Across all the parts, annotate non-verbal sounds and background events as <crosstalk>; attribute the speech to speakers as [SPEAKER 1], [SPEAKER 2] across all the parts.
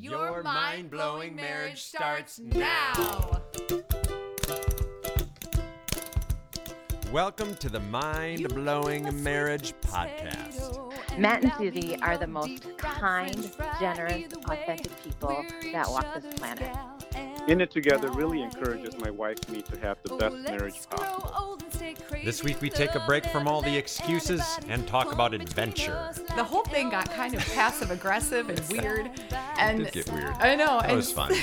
[SPEAKER 1] Your mind blowing marriage starts now.
[SPEAKER 2] Welcome to the Mind Blowing Marriage Podcast.
[SPEAKER 3] Matt and Susie are the most kind, generous, authentic people that walk this planet.
[SPEAKER 4] In It Together really encourages my wife and me to have the best marriage possible.
[SPEAKER 2] This week we take a break from all the excuses and talk about adventure.
[SPEAKER 1] The whole thing got kind of passive aggressive and weird. And
[SPEAKER 2] did get weird.
[SPEAKER 1] I know.
[SPEAKER 2] That
[SPEAKER 1] and
[SPEAKER 2] was fun. <laughs>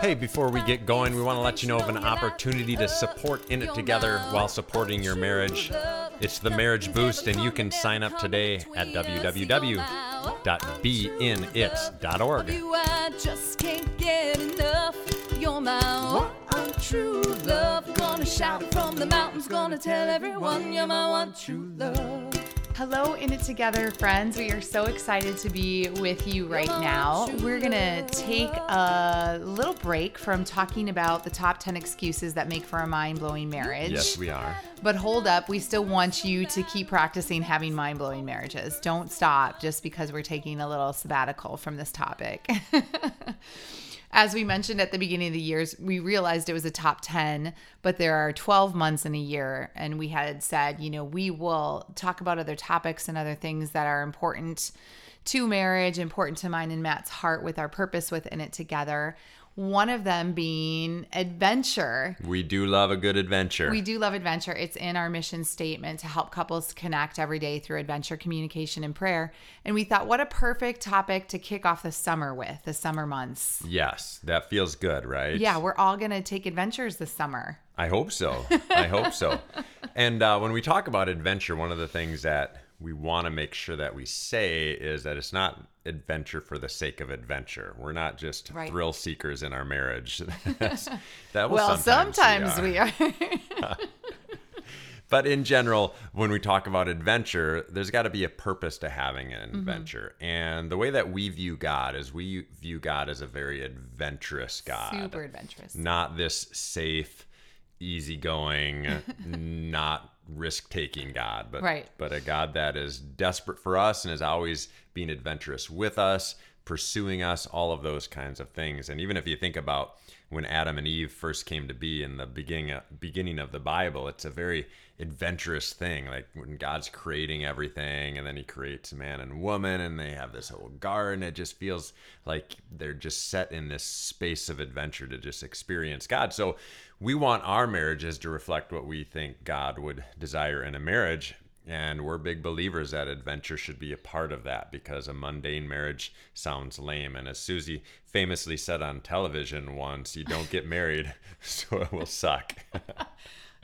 [SPEAKER 2] Hey, before we get going, we want to let you know of an opportunity to support In It Together while supporting your marriage. It's the Marriage Boost, and you can sign up today at www.beinit.org.
[SPEAKER 5] You, I just can't get enough. You're my one true love. Gonna shout from the mountains. Gonna tell everyone you're my one true love.
[SPEAKER 1] Hello, In It Together friends. We are so excited to be with you right now. We're going to take a little break from talking about the top 10 excuses that make for a mind blowing marriage.
[SPEAKER 2] Yes, we are.
[SPEAKER 1] But hold up, we still want you to keep practicing having mind blowing marriages. Don't stop just because we're taking a little sabbatical from this topic. <laughs> As we mentioned at the beginning of the years, we realized it was a top 10, but there are 12 months in a year. And we had said, you know, we will talk about other topics and other things that are important to marriage, important to mine and Matt's heart with our purpose with In It Together. One of them being adventure.
[SPEAKER 2] We do love a good adventure.
[SPEAKER 1] We do love adventure. It's in our mission statement to help couples connect every day through adventure, communication, and prayer. And we thought, what a perfect topic to kick off the summer with, the summer months.
[SPEAKER 2] Yes, that feels good, right?
[SPEAKER 1] Yeah, we're all going to take adventures this summer.
[SPEAKER 2] I hope so. I hope so. <laughs> And uh, when we talk about adventure, one of the things that we want to make sure that we say is that it's not adventure for the sake of adventure. We're not just
[SPEAKER 1] Right.
[SPEAKER 2] thrill seekers in our marriage. <laughs> That
[SPEAKER 1] well, sometimes,
[SPEAKER 2] are.
[SPEAKER 1] we are. <laughs>
[SPEAKER 2] But in general, when we talk about adventure, there's got to be a purpose to having an
[SPEAKER 1] Mm-hmm.
[SPEAKER 2] adventure. And the way that we view God is we view God as a very adventurous God.
[SPEAKER 1] Super adventurous.
[SPEAKER 2] Not this safe, easygoing, <laughs> not risk taking God, but
[SPEAKER 1] Right.
[SPEAKER 2] but a God that is desperate for us and is always being adventurous with us, pursuing us, all of those kinds of things. And even if you think about when Adam and Eve first came to be in the beginning beginning of the Bible, it's a very adventurous thing. Like when God's creating everything and then he creates man and woman and they have this whole garden, it just feels like they're just set in this space of adventure to just experience God. So we want our marriages to reflect what we think God would desire in a marriage. And we're big believers that adventure should be a part of that because a mundane marriage sounds lame. And as Susie famously said on television once, you don't get married, <laughs> so it will suck. <laughs>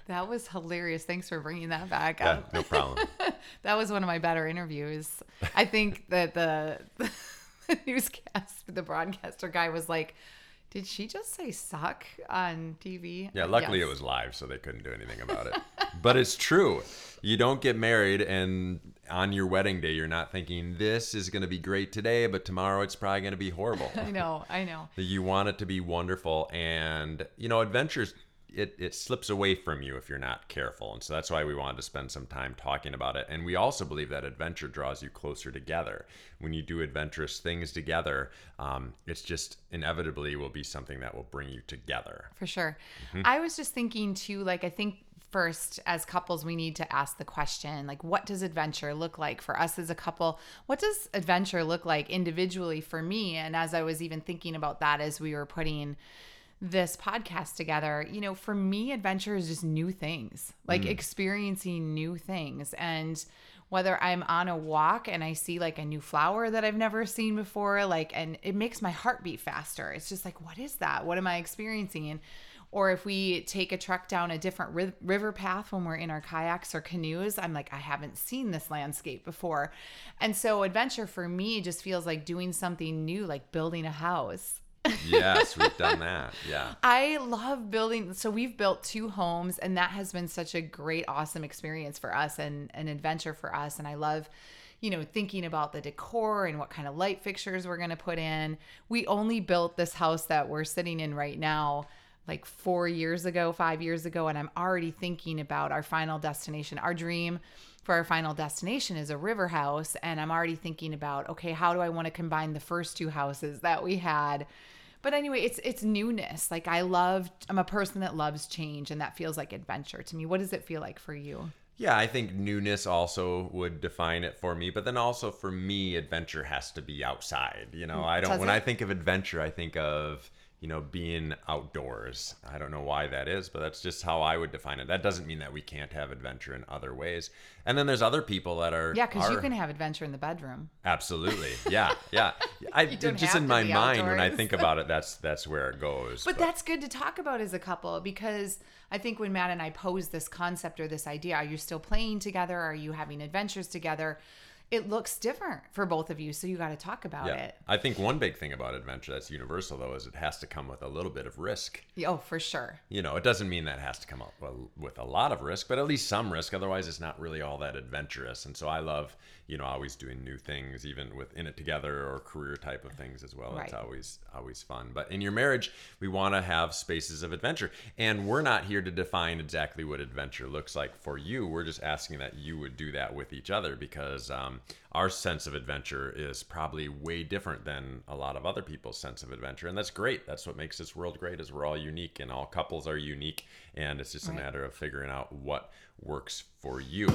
[SPEAKER 1] That was hilarious. Thanks for bringing that back
[SPEAKER 2] Yeah,
[SPEAKER 1] up.
[SPEAKER 2] no problem. <laughs>
[SPEAKER 1] That was one of my better interviews. I think that the, the newscast, the broadcaster guy was like, did she just say suck on TV?
[SPEAKER 2] Yeah, luckily
[SPEAKER 1] Yes.
[SPEAKER 2] it was live, so they couldn't do anything about it. <laughs> but it's true. You don't get married, and on your wedding day, you're not thinking, this is going to be great today, but tomorrow it's probably going to be horrible. <laughs>
[SPEAKER 1] I know, I know.
[SPEAKER 2] You want it to be wonderful, and you know, adventures it it slips away from you if you're not careful, and so that's why we wanted to spend some time talking about it. And we also believe that adventure draws you closer together. When you do adventurous things together, um, it's just inevitably will be something that will bring you together.
[SPEAKER 1] For sure.
[SPEAKER 2] Mm-hmm.
[SPEAKER 1] I was just thinking too, like, I think first as couples, we need to ask the question, like, what does adventure look like for us as a couple? What does adventure look like individually for me? And as I was even thinking about that as we were putting this podcast together, you know, for me, adventure is just new things, like mm. experiencing new things. And whether I'm on a walk and I see like a new flower that I've never seen before, like, and it makes my heart beat faster. It's just like, what is that? What am I experiencing? Or if we take a trek down a different ri- river path when we're in our kayaks or canoes, I'm like, I haven't seen this landscape before. And so, adventure for me just feels like doing something new, like building a house.
[SPEAKER 2] Yes, we've done that. Yeah.
[SPEAKER 1] I love building. So we've built two homes, and that has been such a great, awesome experience for us and an adventure for us. And I love, you know, thinking about the decor and what kind of light fixtures we're going to put in. We only built this house that we're sitting in right now like four years ago, five years ago, and I'm already thinking about our final destination. Our dream for our final destination is a river house and I'm already thinking about okay, how do I want to combine the first two houses that we had? But anyway, it's it's newness. Like I love I'm a person that loves change and that feels like adventure to me. What does it feel like for you?
[SPEAKER 2] Yeah, I think newness also would define it for me, but then also for me, adventure has to be outside. You know, mm, I don't.
[SPEAKER 1] Does
[SPEAKER 2] when
[SPEAKER 1] it?
[SPEAKER 2] I think of adventure, I think of you know being outdoors. I don't know why that is, but that's just how I would define it. That doesn't mean that we can't have adventure in other ways. And then there's other people that are
[SPEAKER 1] Yeah, because you can have adventure in the bedroom.
[SPEAKER 2] absolutely, yeah, <laughs> yeah. I just in my mind when I think about it, <laughs> that's that's where it goes.
[SPEAKER 1] But that's good to talk about as a couple because I think when Matt and I posed this concept or this idea, are you still playing together? Are you having adventures together? It looks different for both of you, so you got to talk about
[SPEAKER 2] yeah.
[SPEAKER 1] it.
[SPEAKER 2] I think one big thing about adventure that's universal though is it has to come with a little bit of risk.
[SPEAKER 1] Oh, for sure.
[SPEAKER 2] you know, it doesn't mean that has to come up with a lot of risk, but at least some risk. Otherwise, it's not really all that adventurous. And so I love, you know, always doing new things, even with In It Together or career type of things as well. It's always always fun. But in your marriage, we want to have spaces of adventure, and we're not here to define exactly what adventure looks like for you. We're just asking that you would do that with each other because um, our sense of adventure is probably way different than a lot of other people's sense of adventure, and that's great. That's what makes this world great. Is we're all unique, and all couples are unique, and it's just a matter of figuring out what works for you.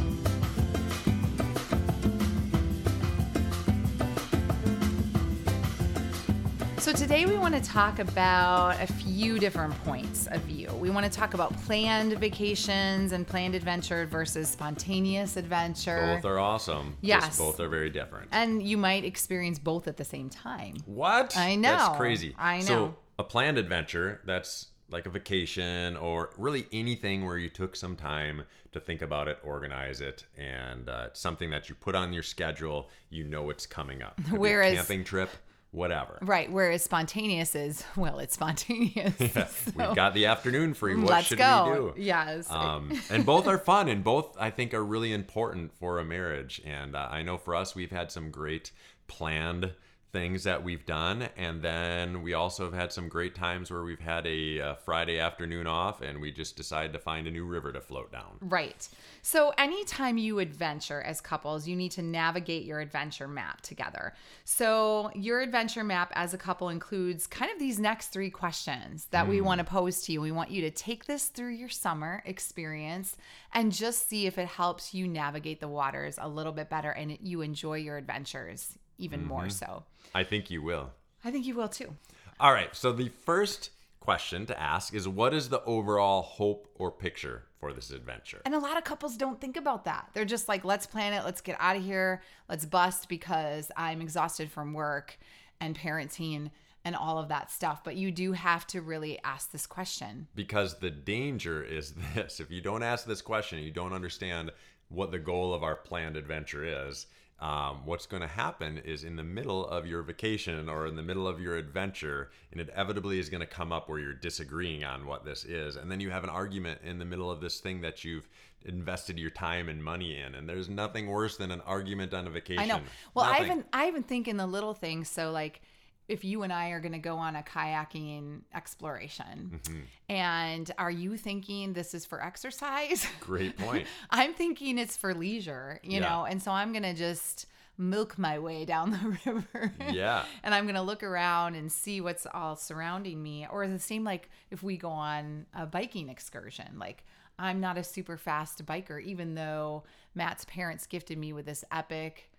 [SPEAKER 1] Today we want to talk about a few different points of view. We want to talk about planned vacations and planned adventure versus spontaneous adventure.
[SPEAKER 2] Both are awesome. just
[SPEAKER 1] Yes.
[SPEAKER 2] both are very different.
[SPEAKER 1] and you might experience both at the same time.
[SPEAKER 2] What?
[SPEAKER 1] I know.
[SPEAKER 2] That's crazy.
[SPEAKER 1] I know.
[SPEAKER 2] So a planned adventure, that's like a vacation or really anything where you took some time to think about it, organize it, and uh, something that you put on your schedule. You know it's coming up. Could
[SPEAKER 1] Whereas-
[SPEAKER 2] camping trip, whatever.
[SPEAKER 1] Right. Whereas spontaneous is, <laughs> well, it's spontaneous. <laughs>
[SPEAKER 2] We've got the afternoon free. What
[SPEAKER 1] Let's
[SPEAKER 2] should
[SPEAKER 1] go.
[SPEAKER 2] we do?
[SPEAKER 1] Yes.
[SPEAKER 2] um, and both are fun and both i think are really important for a marriage and uh, i know for us we've had some great planned things that we've done and then we also have had some great times where we've had a, uh friday afternoon off and we just decided to find a new river to float down
[SPEAKER 1] Right. So, anytime you adventure as couples, you need to navigate your adventure map together. So, your adventure map as a couple includes kind of these next three questions that we want to pose to you. We want you to take this through your summer experience and just see if it helps you navigate the waters a little bit better and you enjoy your adventures even more mm-hmm. so.
[SPEAKER 2] i think you will
[SPEAKER 1] I think you will too.
[SPEAKER 2] all right so the first question to ask is what is the overall hope or picture for this adventure
[SPEAKER 1] And a lot of couples don't think about that. They're just like, let's plan it, let's get out of here, let's bust because I'm exhausted from work and parenting and all of that stuff. But you do have to really ask this question.
[SPEAKER 2] because the danger is <laughs> this if you don't ask this question you don't understand what the goal of our planned adventure is um, what's going to happen is in the middle of your vacation or in the middle of your adventure it inevitably is going to come up where you're disagreeing on what this is and then you have an argument in the middle of this thing that you've invested your time and money in and there's nothing worse than an argument on a vacation
[SPEAKER 1] I know. Well, I even I even think in the little things. So like if you and I are going to go on a kayaking exploration
[SPEAKER 2] Mm-hmm.
[SPEAKER 1] and are you thinking this is for exercise? <laughs>
[SPEAKER 2] great point
[SPEAKER 1] I'm thinking it's for leisure, you
[SPEAKER 2] Yeah.
[SPEAKER 1] know, and so I'm gonna just milk my way down <laughs> the river.
[SPEAKER 2] Yeah.
[SPEAKER 1] and I'm gonna look around and see what's all surrounding me. Or the same like if we go on a biking excursion, like I'm not a super fast biker, even though Matt's parents gifted me with this epic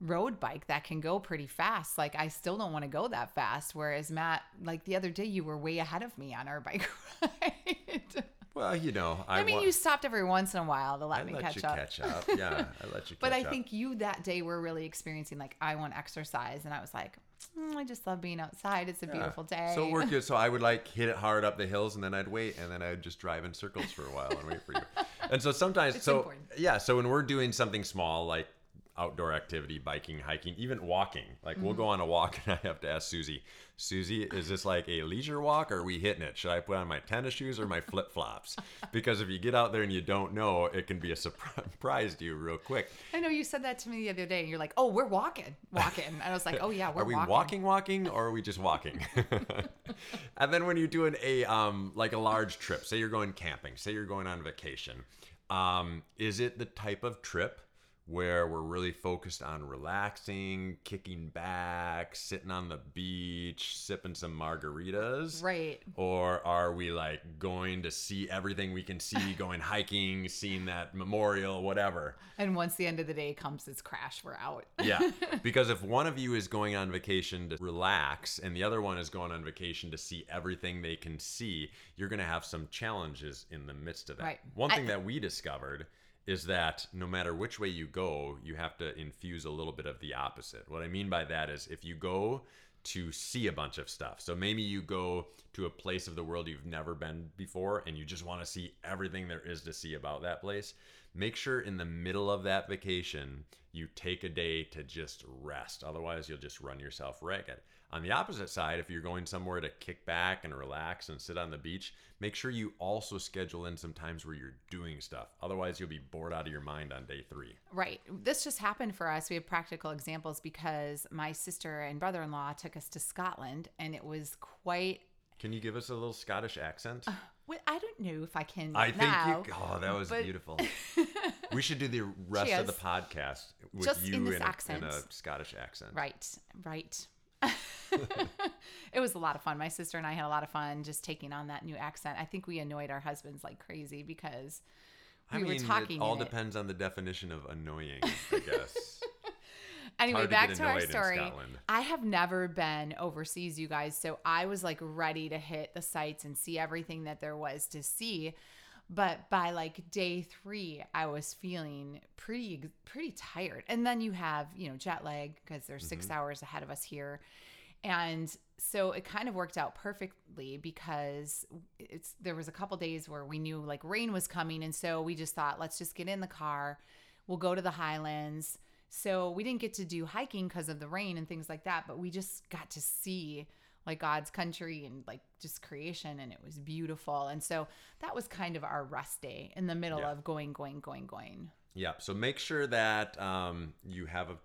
[SPEAKER 1] road bike that can go pretty fast. Like I still don't want to go that fast. Whereas Matt, like the other day, you were way ahead of me on our <laughs> bike ride.
[SPEAKER 2] well you know
[SPEAKER 1] I,
[SPEAKER 2] i,
[SPEAKER 1] mean,
[SPEAKER 2] wa-
[SPEAKER 1] you stopped every once in a while to let
[SPEAKER 2] I
[SPEAKER 1] me
[SPEAKER 2] let
[SPEAKER 1] catch
[SPEAKER 2] you
[SPEAKER 1] up.
[SPEAKER 2] catch up yeah i let you <laughs> catch up.
[SPEAKER 1] But I
[SPEAKER 2] up.
[SPEAKER 1] think you that day were really experiencing like I want exercise, and I was like, "Mm, I just love being outside. It's a beautiful day.
[SPEAKER 2] So we're good. <laughs> So I would like hit it hard up the hills, and then I'd wait, and then I'd just drive in circles for a while and wait for you. And so sometimes,
[SPEAKER 1] It's
[SPEAKER 2] so
[SPEAKER 1] important.
[SPEAKER 2] yeah, so when we're doing something small like outdoor activity, biking, hiking, even walking, like we'll
[SPEAKER 1] Mm-hmm.
[SPEAKER 2] go on a walk, <laughs> and I have to ask Susie, Susie, is this like a leisure walk, or are we hitting it? Should I put on my tennis shoes or my flip flops? <laughs> Because if you get out there and you don't know, it can be a <laughs> surprise to you real quick.
[SPEAKER 1] I know you said that to me the other day, and you're like, "Oh, we're walking, walking," and I was like, "Oh yeah, we're walking
[SPEAKER 2] are we
[SPEAKER 1] walking."
[SPEAKER 2] walking. walking or are we just walking and then when you're doing a um like a large trip say you're going camping say you're going on vacation um is it the type of trip where we're really focused on relaxing, kicking back, sitting on the beach, sipping some margaritas?
[SPEAKER 1] Right.
[SPEAKER 2] Or are we like going to see everything we can see, <laughs> going hiking, seeing that memorial, whatever?
[SPEAKER 1] And once the end of the day comes, it's crash. We're out.
[SPEAKER 2] Yeah. <laughs> Because if one of you is going on vacation to relax and the other one is going on vacation to see everything they can see, you're going to have some challenges in the midst of that.
[SPEAKER 1] Right.
[SPEAKER 2] One
[SPEAKER 1] I-
[SPEAKER 2] thing that we discovered is that no matter which way you go, you have to infuse a little bit of the opposite. What I mean by that is if you go to see a bunch of stuff. So maybe you go to a place of the world you've never been before and you just want to see everything there is to see about that place. Make sure in the middle of that vacation you take a day to just rest. Otherwise, you'll just run yourself ragged. On the opposite side, if you're going somewhere to kick back and relax and sit on the beach, make sure you also schedule in some times where you're doing stuff. Otherwise, you'll be bored out of your mind on day three.
[SPEAKER 1] Right. This just happened for us. We have practical examples because my sister and brother in law took us to Scotland and it was quite.
[SPEAKER 2] Can you give us a little Scottish accent?
[SPEAKER 1] Uh, well, I don't know if I can.
[SPEAKER 2] I think
[SPEAKER 1] now,
[SPEAKER 2] you. Oh, that was
[SPEAKER 1] but-
[SPEAKER 2] beautiful. <laughs> we should do the rest of the podcast with
[SPEAKER 1] Just
[SPEAKER 2] you
[SPEAKER 1] in
[SPEAKER 2] in, a, in a Scottish accent.
[SPEAKER 1] Right, right. <laughs> it was a lot of fun. My sister and I had a lot of fun just taking on that new accent. I think we annoyed our husbands like crazy because we
[SPEAKER 2] I mean,
[SPEAKER 1] were talking.
[SPEAKER 2] it all
[SPEAKER 1] in it.
[SPEAKER 2] depends on the definition of annoying, I guess. <laughs>
[SPEAKER 1] Anyway,
[SPEAKER 2] to
[SPEAKER 1] back to our story. I have never been overseas, you guys, so I was like ready to hit the sites and see everything that there was to see. But by like day three, I was feeling pretty pretty tired. And then you have you know jet lag because there's
[SPEAKER 2] Mm-hmm.
[SPEAKER 1] 6 hours ahead of us here, and so it kind of worked out perfectly because it's there was a couple days where we knew like rain was coming, and so we just thought let's just get in the car, we'll go to the highlands. So we didn't get to do hiking because of the rain and things like that, but we just got to see like God's country and like just creation and it was beautiful. And so that was kind of our rest day in the middle
[SPEAKER 2] Yeah.
[SPEAKER 1] of going, going, going, going.
[SPEAKER 2] Yeah. So make sure that um, you have a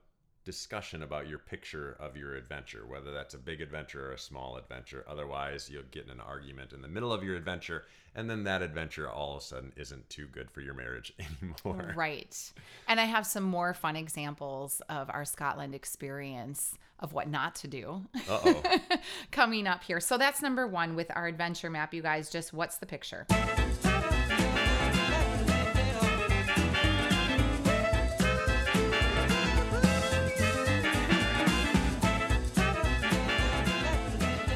[SPEAKER 2] discussion about your picture of your adventure, whether that's a big adventure or a small adventure. Otherwise, you'll get in an argument in the middle of your adventure, and then that adventure all of a sudden isn't too good for your marriage <laughs> anymore.
[SPEAKER 1] Right. And I have some more fun examples of our Scotland experience of what not to do <laughs> coming up here. So that's number one with our adventure map, you guys. Just what's the picture?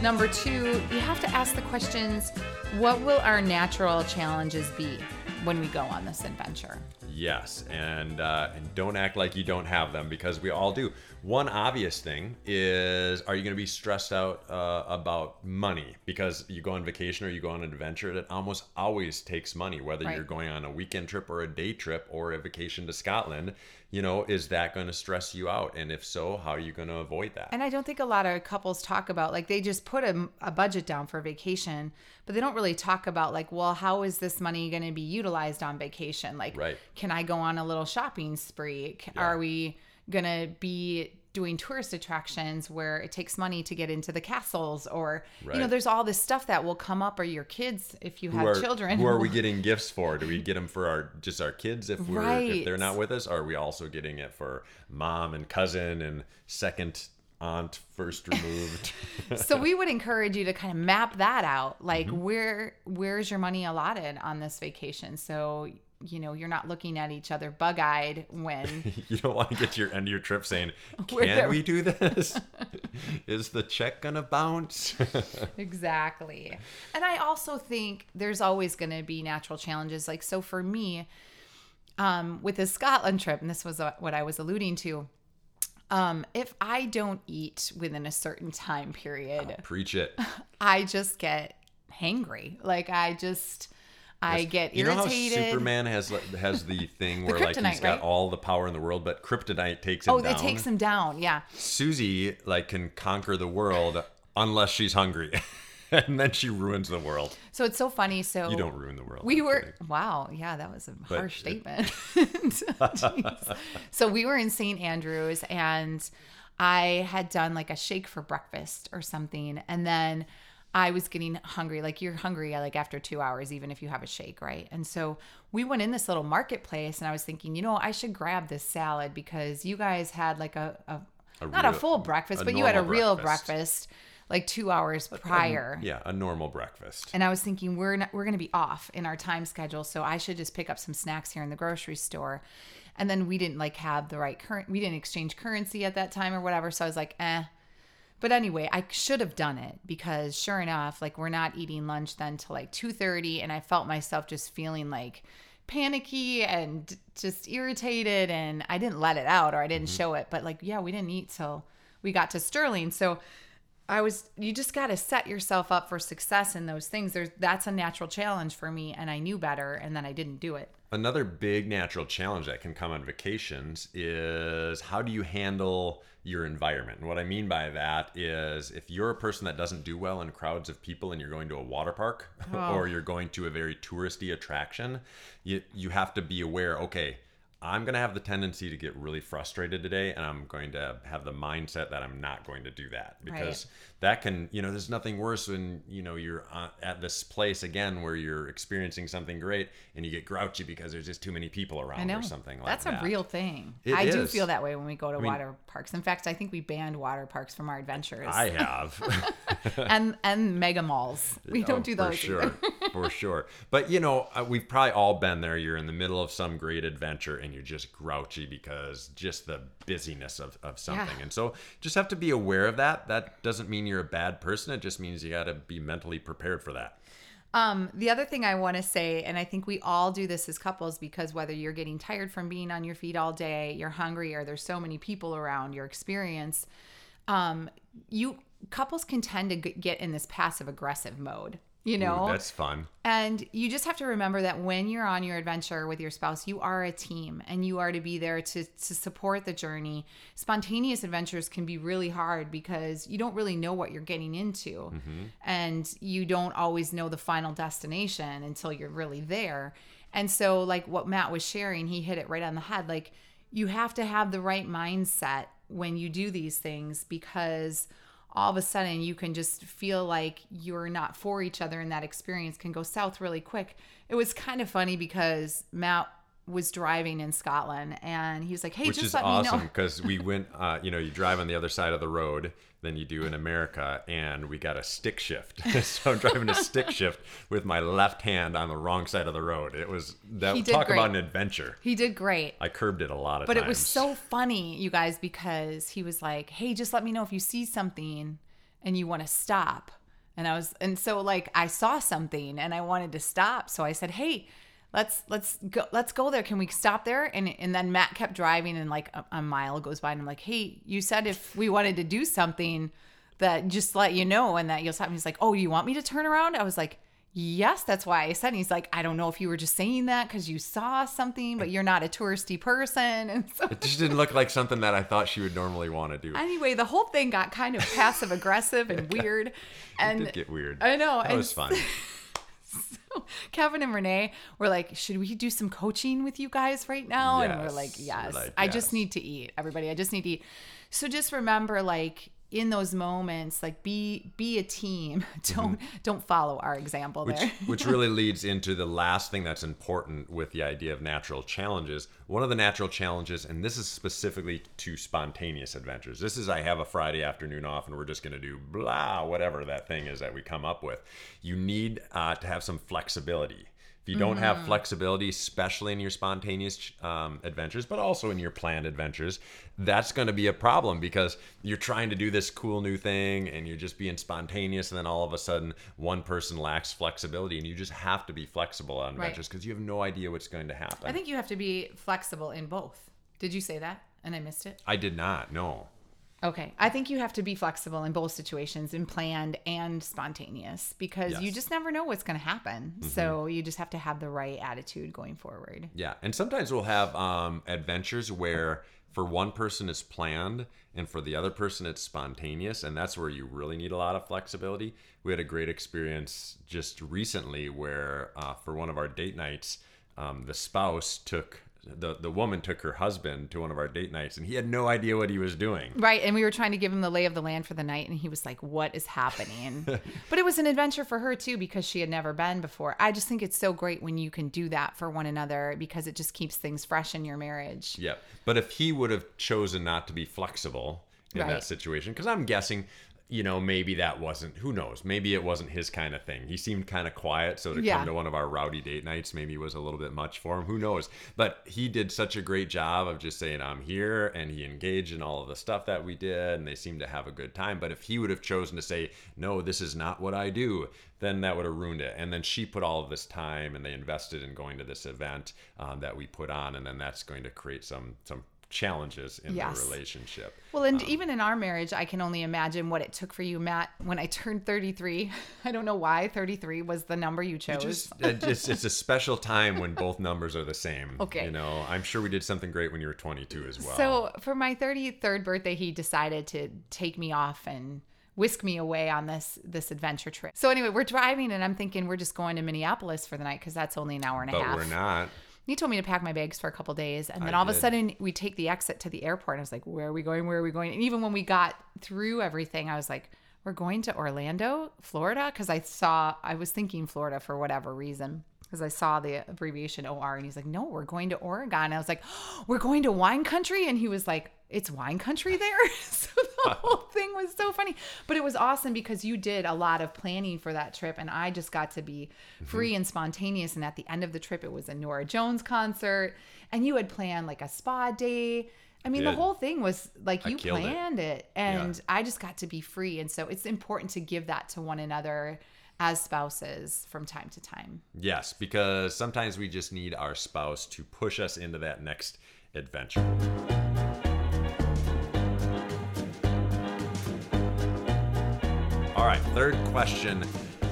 [SPEAKER 1] Number two, you have to ask the questions what will our natural challenges be when we go on this adventure?
[SPEAKER 2] Yes, and uh, and don't act like you don't have them because we all do. One obvious thing is: Are you going to be stressed out uh, about money because you go on vacation or you go on an adventure? It almost always takes money, whether
[SPEAKER 1] Right.
[SPEAKER 2] you're going on a weekend trip or a day trip or a vacation to Scotland. You know, is that going to stress you out? And if so, how are you going to avoid that?
[SPEAKER 1] And I don't think a lot of couples talk about like they just put a, a budget down for vacation, but they don't really talk about like, well, how is this money going to be utilized on vacation? Like,
[SPEAKER 2] Right.
[SPEAKER 1] can I go on a little shopping spree?
[SPEAKER 2] Yeah.
[SPEAKER 1] Are we going to be doing tourist attractions where it takes money to get into the castles or you know there's all this stuff that will come up or your kids if you
[SPEAKER 2] who
[SPEAKER 1] have
[SPEAKER 2] are,
[SPEAKER 1] children
[SPEAKER 2] Who are we <laughs> getting gifts for? Do we get them for our just our kids if we're if they're not with us? Are we also getting it for mom and cousin and second aunt first <laughs> removed?
[SPEAKER 1] so we would encourage you to kind of map that out like
[SPEAKER 2] Mm-hmm.
[SPEAKER 1] where where's your money allotted on this vacation so you know you're not looking at each other bug-eyed when <laughs>
[SPEAKER 2] you don't want to get to your end of your trip saying, <laughs> "Can we do this? <laughs> Is the check gonna bounce?"
[SPEAKER 1] exactly and i also think there's always going to be natural challenges like so for me um with the scotland trip and this was what i was alluding to um if i don't eat within a certain time period
[SPEAKER 2] Preach it.
[SPEAKER 1] i just get hangry like i just i get irritated.
[SPEAKER 2] You know how Superman has has the <laughs> thing where like he's got
[SPEAKER 1] right?
[SPEAKER 2] all the power in the world, but kryptonite takes him
[SPEAKER 1] oh,
[SPEAKER 2] down. oh down.
[SPEAKER 1] it takes him down yeah
[SPEAKER 2] Susie like can conquer the world unless she's hungry, <laughs> and then she ruins the world.
[SPEAKER 1] So it's so funny. So
[SPEAKER 2] You don't ruin the world.
[SPEAKER 1] We
[SPEAKER 2] I'm
[SPEAKER 1] were
[SPEAKER 2] kidding.
[SPEAKER 1] wow, yeah, that was a
[SPEAKER 2] But
[SPEAKER 1] harsh
[SPEAKER 2] it-
[SPEAKER 1] statement. <laughs> So we were in St. Andrews and I had done like a shake for breakfast or something, and then I was getting hungry. Like you're hungry like after two hours, even if you have a shake, right? And so we went in this little marketplace, and I was thinking, you know, I should grab this salad because you guys had like a, a,
[SPEAKER 2] A
[SPEAKER 1] not a full breakfast,
[SPEAKER 2] a
[SPEAKER 1] but you had a real breakfast. like two hours prior.
[SPEAKER 2] Yeah, a normal breakfast.
[SPEAKER 1] And I was thinking we're not, we're going to be off in our time schedule, so I should just pick up some snacks here in the grocery store. And then we didn't like have the right current. We didn't exchange currency at that time or whatever. So I was like, eh. But anyway, I should have done it because sure enough, like we're not eating lunch then till like two thirty, and I felt myself just feeling like panicky and just irritated, and I didn't let it out or I didn't mm-hmm. show it. But like, yeah, we didn't eat till we got to Stirling. So I was you just got to set yourself up for success in those things. There's that's a natural challenge for me and I knew better and then I didn't do it.
[SPEAKER 2] Another big natural challenge that can come on vacations is how do you handle your environment? And what I mean by that is if you're a person that doesn't do well in crowds of people and you're going to a water park <laughs> oh. or you're going to a very touristy attraction, you you have to be aware, okay, I'm going to have the tendency to get really frustrated today and I'm going to have the mindset that I'm not going to do that. Because that can, you know, there's nothing worse when, you know, you're uh, at this place again where you're experiencing something great and you get grouchy because there's just too many people around
[SPEAKER 1] I
[SPEAKER 2] or something like
[SPEAKER 1] that's
[SPEAKER 2] that.
[SPEAKER 1] That's a real thing.
[SPEAKER 2] It
[SPEAKER 1] I do feel that way when we go to
[SPEAKER 2] mean-
[SPEAKER 1] water parks. In fact, I think we banned water parks from our adventures
[SPEAKER 2] I have. <laughs>
[SPEAKER 1] and and mega malls. We
[SPEAKER 2] Oh,
[SPEAKER 1] don't do those
[SPEAKER 2] for sure, for sure. But you know, uh, we've probably all been there. You're in the middle of some great adventure, and you're just grouchy because just the busyness of, of something.
[SPEAKER 1] Yeah.
[SPEAKER 2] And so, just have to be aware of that. That doesn't mean you're a bad person. It just means you got to be mentally prepared for that.
[SPEAKER 1] Um, the other thing I want to say, and I think we all do this as couples, because whether you're getting tired from being on your feet all day, you're hungry, or there's so many people around your experience, um, you couples can tend to get in this passive aggressive mode. You know,
[SPEAKER 2] Ooh, that's fun.
[SPEAKER 1] And you just have to remember that when you're on your adventure with your spouse, you are a team and you are to be there to, to support the journey. Spontaneous adventures can be really hard because you don't really know what you're getting into. Mm-hmm. And you don't always know the final destination until you're really there. And so, like what Matt was sharing, he hit it right on the head. Like, you have to have the right mindset when you do these things because all of a sudden you can just feel like you're not for each other and that experience can go south really quick. It was kind of funny because Matt was driving in Scotland and he was like, "Hey,
[SPEAKER 2] Which
[SPEAKER 1] just
[SPEAKER 2] is
[SPEAKER 1] let
[SPEAKER 2] awesome
[SPEAKER 1] me know."
[SPEAKER 2] because <laughs> we went, uh, you know, you drive on the other side of the road than you do in America, and we got a stick shift. <laughs> so I'm driving a stick shift with my left hand on the wrong side of the road. It was that talk about an adventure.
[SPEAKER 1] He did great.
[SPEAKER 2] I curbed it a lot of times.
[SPEAKER 1] But
[SPEAKER 2] times.
[SPEAKER 1] it was so funny, you guys, because he was like, "Hey, just let me know if you see something and you want to stop." And I was, and so like I saw something and I wanted to stop, so I said, "Hey, let's let's go let's go there. Can we stop there?" And and then Matt kept driving, and like a, a mile goes by, and I'm like, "Hey, you said if we wanted to do something, that just let you know, and that you'll stop." And he's like, "Oh, you want me to turn around?" I was like. Yes, that's why I said. And he's like, I don't know if you were just saying that because you saw something, but you're not a touristy person, <laughs> and so
[SPEAKER 2] It just didn't look like something that I thought she would normally want to do.
[SPEAKER 1] anyway, the whole thing got kind of passive aggressive and <laughs> weird. And
[SPEAKER 2] did get weird.
[SPEAKER 1] I know. And
[SPEAKER 2] was fun. <laughs>
[SPEAKER 1] so Kevin and Renee were like, "Should we do some coaching with you guys right now?" And we're
[SPEAKER 2] Yes.
[SPEAKER 1] like,
[SPEAKER 2] We're
[SPEAKER 1] "Yes. I just need to eat, everybody. I just need to eat." So just remember, like in those moments, like be be a team. <laughs> Don't don't follow our example
[SPEAKER 2] which
[SPEAKER 1] there.
[SPEAKER 2] which <laughs> really leads into the last thing that's important with the idea of natural challenges. One of the natural challenges, and this is specifically to spontaneous adventures. This is I have a Friday afternoon off, and we're just going to do blah whatever that thing is that we come up with. You need uh, to have some flexibility. If you don't have flexibility, especially in your spontaneous um, adventures, but also in your planned adventures, that's going to be a problem because you're trying to do this cool new thing and you're just being spontaneous, and then all of a sudden, one person lacks flexibility, and you just have to be flexible on
[SPEAKER 1] Right.
[SPEAKER 2] adventures because you have no idea what's going to happen.
[SPEAKER 1] I think you have to be flexible in both. Did you say that? And I missed it.
[SPEAKER 2] I did not. No.
[SPEAKER 1] Okay. I think you have to be flexible in both situations, in planned and spontaneous, because you
[SPEAKER 2] Yes. Mm-hmm.
[SPEAKER 1] just never know what's going to happen. So you just have to have the right attitude going forward.
[SPEAKER 2] Yeah, and sometimes we'll have um, adventures where for one person it's planned and for the other person it's spontaneous, and that's where you really need a lot of flexibility. We had a great experience just recently where uh, for one of our date nights, um, the spouse took the the woman took her husband to one of our date nights, and he had no idea what he was doing.
[SPEAKER 1] Right, and we were trying to give him the lay of the land for the night, and he was like, "What is happening?" <laughs> but it was an adventure for her too because she had never been before. I just think it's so great when you can do that for one another because it just keeps things fresh in your marriage.
[SPEAKER 2] Yeah, but if he would have chosen not to be flexible in
[SPEAKER 1] Right.
[SPEAKER 2] that situation, because I'm guessing, you know, maybe that wasn't. Who knows? Maybe it wasn't his kind of thing. He seemed kind of quiet, so to
[SPEAKER 1] Yeah.
[SPEAKER 2] come to one of our rowdy date nights maybe was a little bit much for him. Who knows? But he did such a great job of just saying, "I'm here," and he engaged in all of the stuff that we did, and they seemed to have a good time. But if he would have chosen to say, "No, this is not what I do," then that would have ruined it. And then she put all of this time and they invested in going to this event um, that we put on, and then that's going to create some some challenges in
[SPEAKER 1] Yes.
[SPEAKER 2] the relationship.
[SPEAKER 1] Well, and um, even in our marriage, I can only imagine what it took for you, Matt, when I turned 33. <laughs> I don't know why 33 was the number you chose.
[SPEAKER 2] Just, uh, it just it's a special time when both numbers are the same. <laughs>
[SPEAKER 1] Okay.
[SPEAKER 2] You know, I'm sure we did something great when you were 22 as well.
[SPEAKER 1] So for my 33rd birthday, he decided to take me off and whisk me away on this this adventure trip. So anyway, we're driving and I'm thinking we're just going to Minneapolis for the night because that's only an hour and a
[SPEAKER 2] but
[SPEAKER 1] half.
[SPEAKER 2] But we're not.
[SPEAKER 1] He told me to pack my bags for a couple days, and then
[SPEAKER 2] I
[SPEAKER 1] all of a sudden we take the exit to the airport. And I was like, "Where are we going? Where are we going?" And even when we got through everything, I was like, "We're going to Orlando, Florida," because I saw I was thinking Florida for whatever reason. Because I saw the abbreviation OR, and he's like, "No, we're going to Oregon." I was like, <gasps> "We're going to wine country," and he was like, "It's wine country there." <laughs> so the whole thing was so funny, but it was awesome because you did a lot of planning for that trip, and I just got to be
[SPEAKER 2] Mm-hmm.
[SPEAKER 1] free and spontaneous. And at the end of the trip, it was a Norah Jones concert, and you had planned like a spa day. I mean, the whole thing was like you
[SPEAKER 2] killed it.
[SPEAKER 1] planned it, and I just got to be free. And so it's important to give that to one another as spouses from time to time.
[SPEAKER 2] Yes, because sometimes we just need our spouse to push us into that next adventure. All right, third question.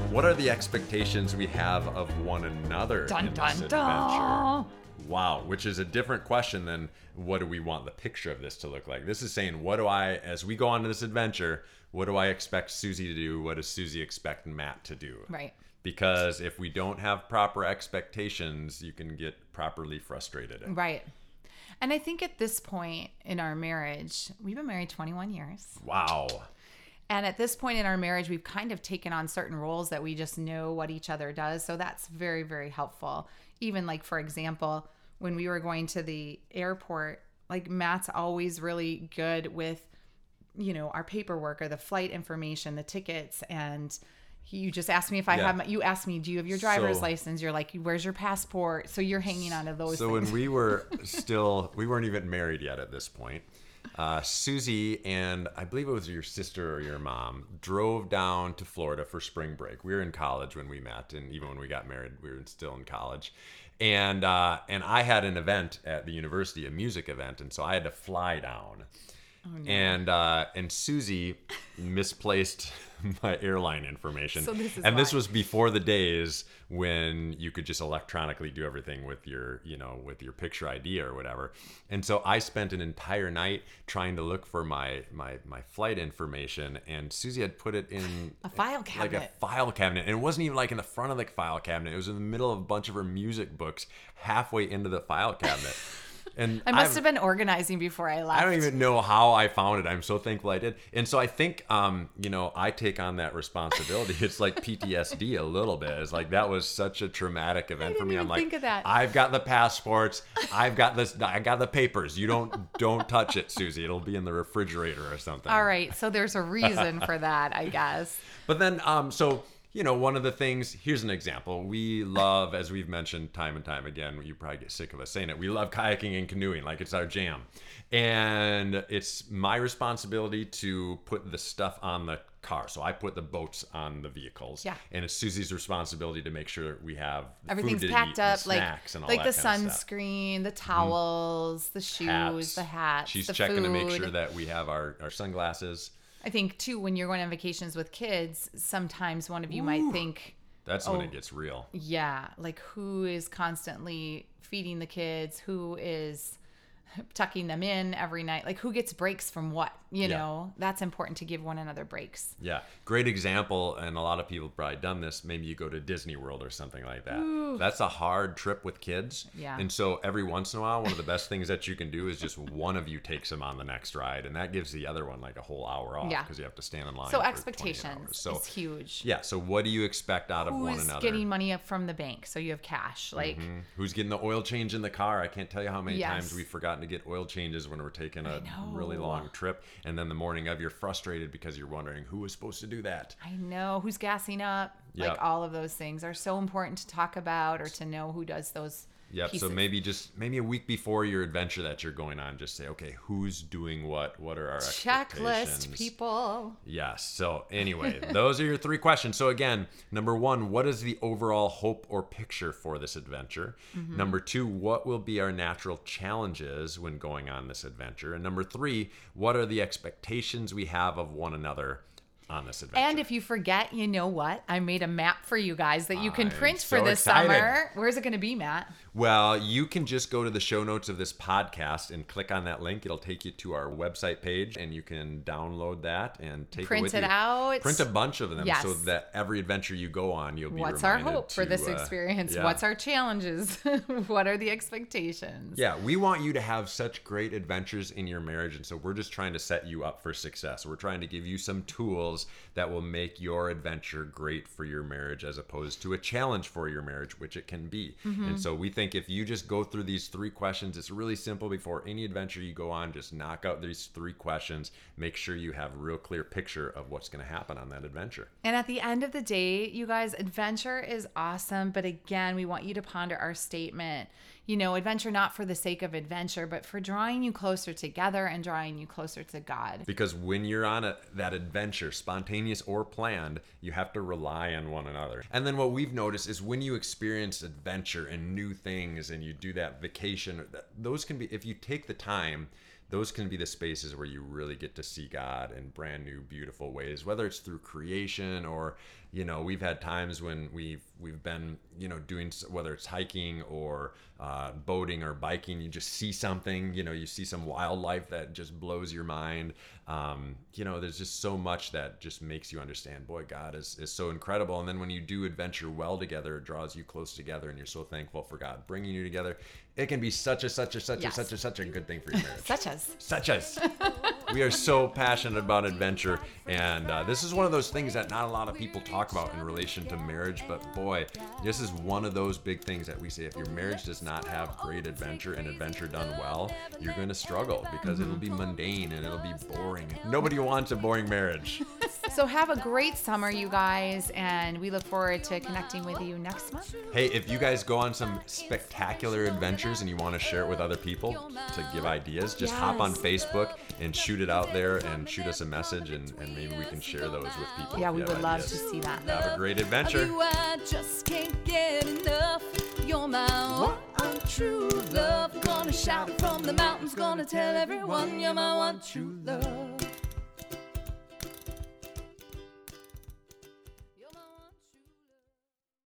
[SPEAKER 2] What are the expectations we have of one another
[SPEAKER 1] Dun,
[SPEAKER 2] in
[SPEAKER 1] dun,
[SPEAKER 2] this
[SPEAKER 1] dun.
[SPEAKER 2] adventure? Wow, which is a different question than what do we want the picture of this to look like? This is saying, what do I, as we go on to this adventure, what do I expect Susie to do? What does Susie expect Matt to do?
[SPEAKER 1] Right.
[SPEAKER 2] because if we don't have proper expectations you can get properly frustrated
[SPEAKER 1] Right. And I think at this point in our marriage, we've been married 21 years.
[SPEAKER 2] wow
[SPEAKER 1] And at this point in our marriage, we've kind of taken on certain roles that we just know what each other does. So that's very, very helpful. Even like, for example, when we were going to the airport, like Matt's always really good with, you know, our paperwork or the flight information, the tickets. And he, you just asked me if I
[SPEAKER 2] Yeah.
[SPEAKER 1] have my, you asked me, do you have your driver's
[SPEAKER 2] So-
[SPEAKER 1] license? You're like, where's your passport? So you're hanging on to those
[SPEAKER 2] so
[SPEAKER 1] things.
[SPEAKER 2] when we were <laughs> still we weren't even married yet at this point uh, susie and i believe it was your sister or your mom drove down to florida for spring break. We were in college when we met and even when we got married we were still in college. And uh, and i had an event at the university a music event and so i had to fly down
[SPEAKER 1] Oh,
[SPEAKER 2] and uh, and Susie <laughs> misplaced <laughs> my airline information.
[SPEAKER 1] So this is
[SPEAKER 2] and this was before the days when you could just electronically do everything with your, you know, with your picture ID or whatever. And so I spent an entire night trying to look for my my my flight information, and Susie had put it in
[SPEAKER 1] A file cabinet.
[SPEAKER 2] like a file cabinet, and it wasn't even like in the front of the file cabinet. It was in the middle of a bunch of her music books, halfway into the file cabinet. <laughs> And <laughs>
[SPEAKER 1] I must
[SPEAKER 2] I've-
[SPEAKER 1] have been organizing before I left.
[SPEAKER 2] I don't even know how I found it. I'm so thankful I did. And so I think, um, you know, I take on that responsibility. It's like <laughs> PTSD a little bit. It's like that was such a traumatic event for me. I'm like,
[SPEAKER 1] think of that.
[SPEAKER 2] I've got the passports. I've got this. I got the papers. You don't don't touch it, Susie. It'll be in the refrigerator or something.
[SPEAKER 1] All right, so there's a reason <laughs> for that, I guess.
[SPEAKER 2] But then, um, so you know, one of the things. Here's an example. We love, as we've mentioned time and time again. You probably get sick of us saying it. We love kayaking and canoeing, like it's our jam, and it's my responsibility to put the stuff on the car. So I put the boats on the vehicles.
[SPEAKER 1] Yeah.
[SPEAKER 2] And it's Susie's responsibility to make sure we have the
[SPEAKER 1] Everything's
[SPEAKER 2] food
[SPEAKER 1] packed up, like
[SPEAKER 2] snacks and all
[SPEAKER 1] like the
[SPEAKER 2] that kind of stuff. Mm-hmm.
[SPEAKER 1] sunscreen, the towels, the shoes,
[SPEAKER 2] Hats.
[SPEAKER 1] the hats.
[SPEAKER 2] She's
[SPEAKER 1] the
[SPEAKER 2] checking to make sure that we have our, our sunglasses.
[SPEAKER 1] I think too, when you're going on vacations with kids, sometimes one of you might think,
[SPEAKER 2] That's when
[SPEAKER 1] Oh.
[SPEAKER 2] it gets real.
[SPEAKER 1] yeah, like who is constantly feeding the kids, who is <laughs> tucking them in every night. Like who gets breaks from what? You
[SPEAKER 2] Yeah.
[SPEAKER 1] know, that's important to give one another breaks.
[SPEAKER 2] Yeah, great example, and a lot of people have probably done this. Maybe you go to Disney World or something like that. That's a hard trip with kids.
[SPEAKER 1] Yeah.
[SPEAKER 2] And so every once in a while, one of the best things that you can do is just one of you takes them on the next ride, and that gives the other one like a whole hour off
[SPEAKER 1] Yeah.
[SPEAKER 2] because you have to stand in line.
[SPEAKER 1] So expectations.
[SPEAKER 2] So
[SPEAKER 1] is huge.
[SPEAKER 2] yeah. So what do you expect out of one
[SPEAKER 1] Who's
[SPEAKER 2] another?
[SPEAKER 1] getting money up from the bank so you have cash? Like
[SPEAKER 2] Mhm. Who's getting the oil change in the car? I can't tell you how many
[SPEAKER 1] Yes.
[SPEAKER 2] times we've forgotten to get oil changes when we're taking a really long trip, and then the morning of you're frustrated because you're wondering who was supposed to do that.
[SPEAKER 1] I know who's gassing up.
[SPEAKER 2] Yep.
[SPEAKER 1] Like all of those things are so important to talk about or to know who does those.
[SPEAKER 2] Yep.
[SPEAKER 1] pieces.
[SPEAKER 2] So maybe just maybe a week before your adventure that you're going on, just say, okay, who's doing what? What are our
[SPEAKER 1] checklist people.
[SPEAKER 2] Yes. So anyway, those are your three questions. So again, number one, what is the overall hope or picture for this adventure?
[SPEAKER 1] Mm-hmm.
[SPEAKER 2] Number two, what will be our natural challenges when going on this adventure? And number three, what are the expectations we have of one another on this adventure?
[SPEAKER 1] And if you forget, you know what? I made a map for you guys that you can print for this
[SPEAKER 2] excited.
[SPEAKER 1] summer. Where's it going to be, Matt?
[SPEAKER 2] Well, you can just go to the show notes of this podcast and click on that link. It'll take you to our website page, and you can download that and take
[SPEAKER 1] Print
[SPEAKER 2] it with
[SPEAKER 1] it
[SPEAKER 2] you.
[SPEAKER 1] out.
[SPEAKER 2] Print a bunch of them,
[SPEAKER 1] Yes.
[SPEAKER 2] so that every adventure you go on, you'll be.
[SPEAKER 1] What's our hope for
[SPEAKER 2] to,
[SPEAKER 1] this
[SPEAKER 2] uh,
[SPEAKER 1] experience?
[SPEAKER 2] yeah.
[SPEAKER 1] What's our challenges? <laughs> what are the expectations?
[SPEAKER 2] Yeah, we want you to have such great adventures in your marriage, and so we're just trying to set you up for success. We're trying to give you some tools that will make your adventure great for your marriage, as opposed to a challenge for your marriage, which it can be.
[SPEAKER 1] Mm-hmm.
[SPEAKER 2] And so we think if you just go through these three questions, it's really simple. Before any adventure you go on, just knock out these three questions. Make sure you have a real clear picture of what's going to happen on that adventure.
[SPEAKER 1] And at the end of the day, you guys, adventure is awesome. But again, we want you to ponder our statement. You know, adventure not for the sake of adventure, but for drawing you closer together and drawing you closer to God.
[SPEAKER 2] Because when you're on a, that adventure, spontaneous or planned, you have to rely on one another. And then what we've noticed is when you experience adventure and new things and you do that vacation, those can be, if you take the time, those can be the spaces where you really get to see God in brand new, beautiful ways, whether it's through creation or, you know, we've had times when we've we've been, you know, doing whether it's hiking or uh, boating or biking, you just see something, you know, you see some wildlife that just blows your mind. Um, you know, there's just so much that just makes you understand, boy, God is, is so incredible. And then when you do adventure well together, it draws you close together and you're so thankful for God bringing you together. It can be such a, such a, such
[SPEAKER 1] Yes.
[SPEAKER 2] a, such a, such a good thing for your marriage
[SPEAKER 1] Such as.
[SPEAKER 2] such as we are so passionate about adventure and uh, this is one of those things that not a lot of people talk about in relation to marriage but boy this is one of those big things that we say if your marriage does not have great adventure and adventure done well you're going to struggle because it'll be mundane and it'll be boring. Nobody wants a boring marriage.
[SPEAKER 1] So have a great summer, you guys, and we look forward to connecting with you next month.
[SPEAKER 2] hey if you guys go on some spectacular adventures and you want to share it with other people to give ideas just hop on facebook and shoot it out there and shoot us a message and, and maybe we can share those with people
[SPEAKER 1] Yeah, we would
[SPEAKER 2] have
[SPEAKER 1] love to see that.
[SPEAKER 2] Have a great adventure.
[SPEAKER 5] you, I just can't get enough. You're my one true love. Gonna shout from the mountains, gonna tell everyone you're my one true love.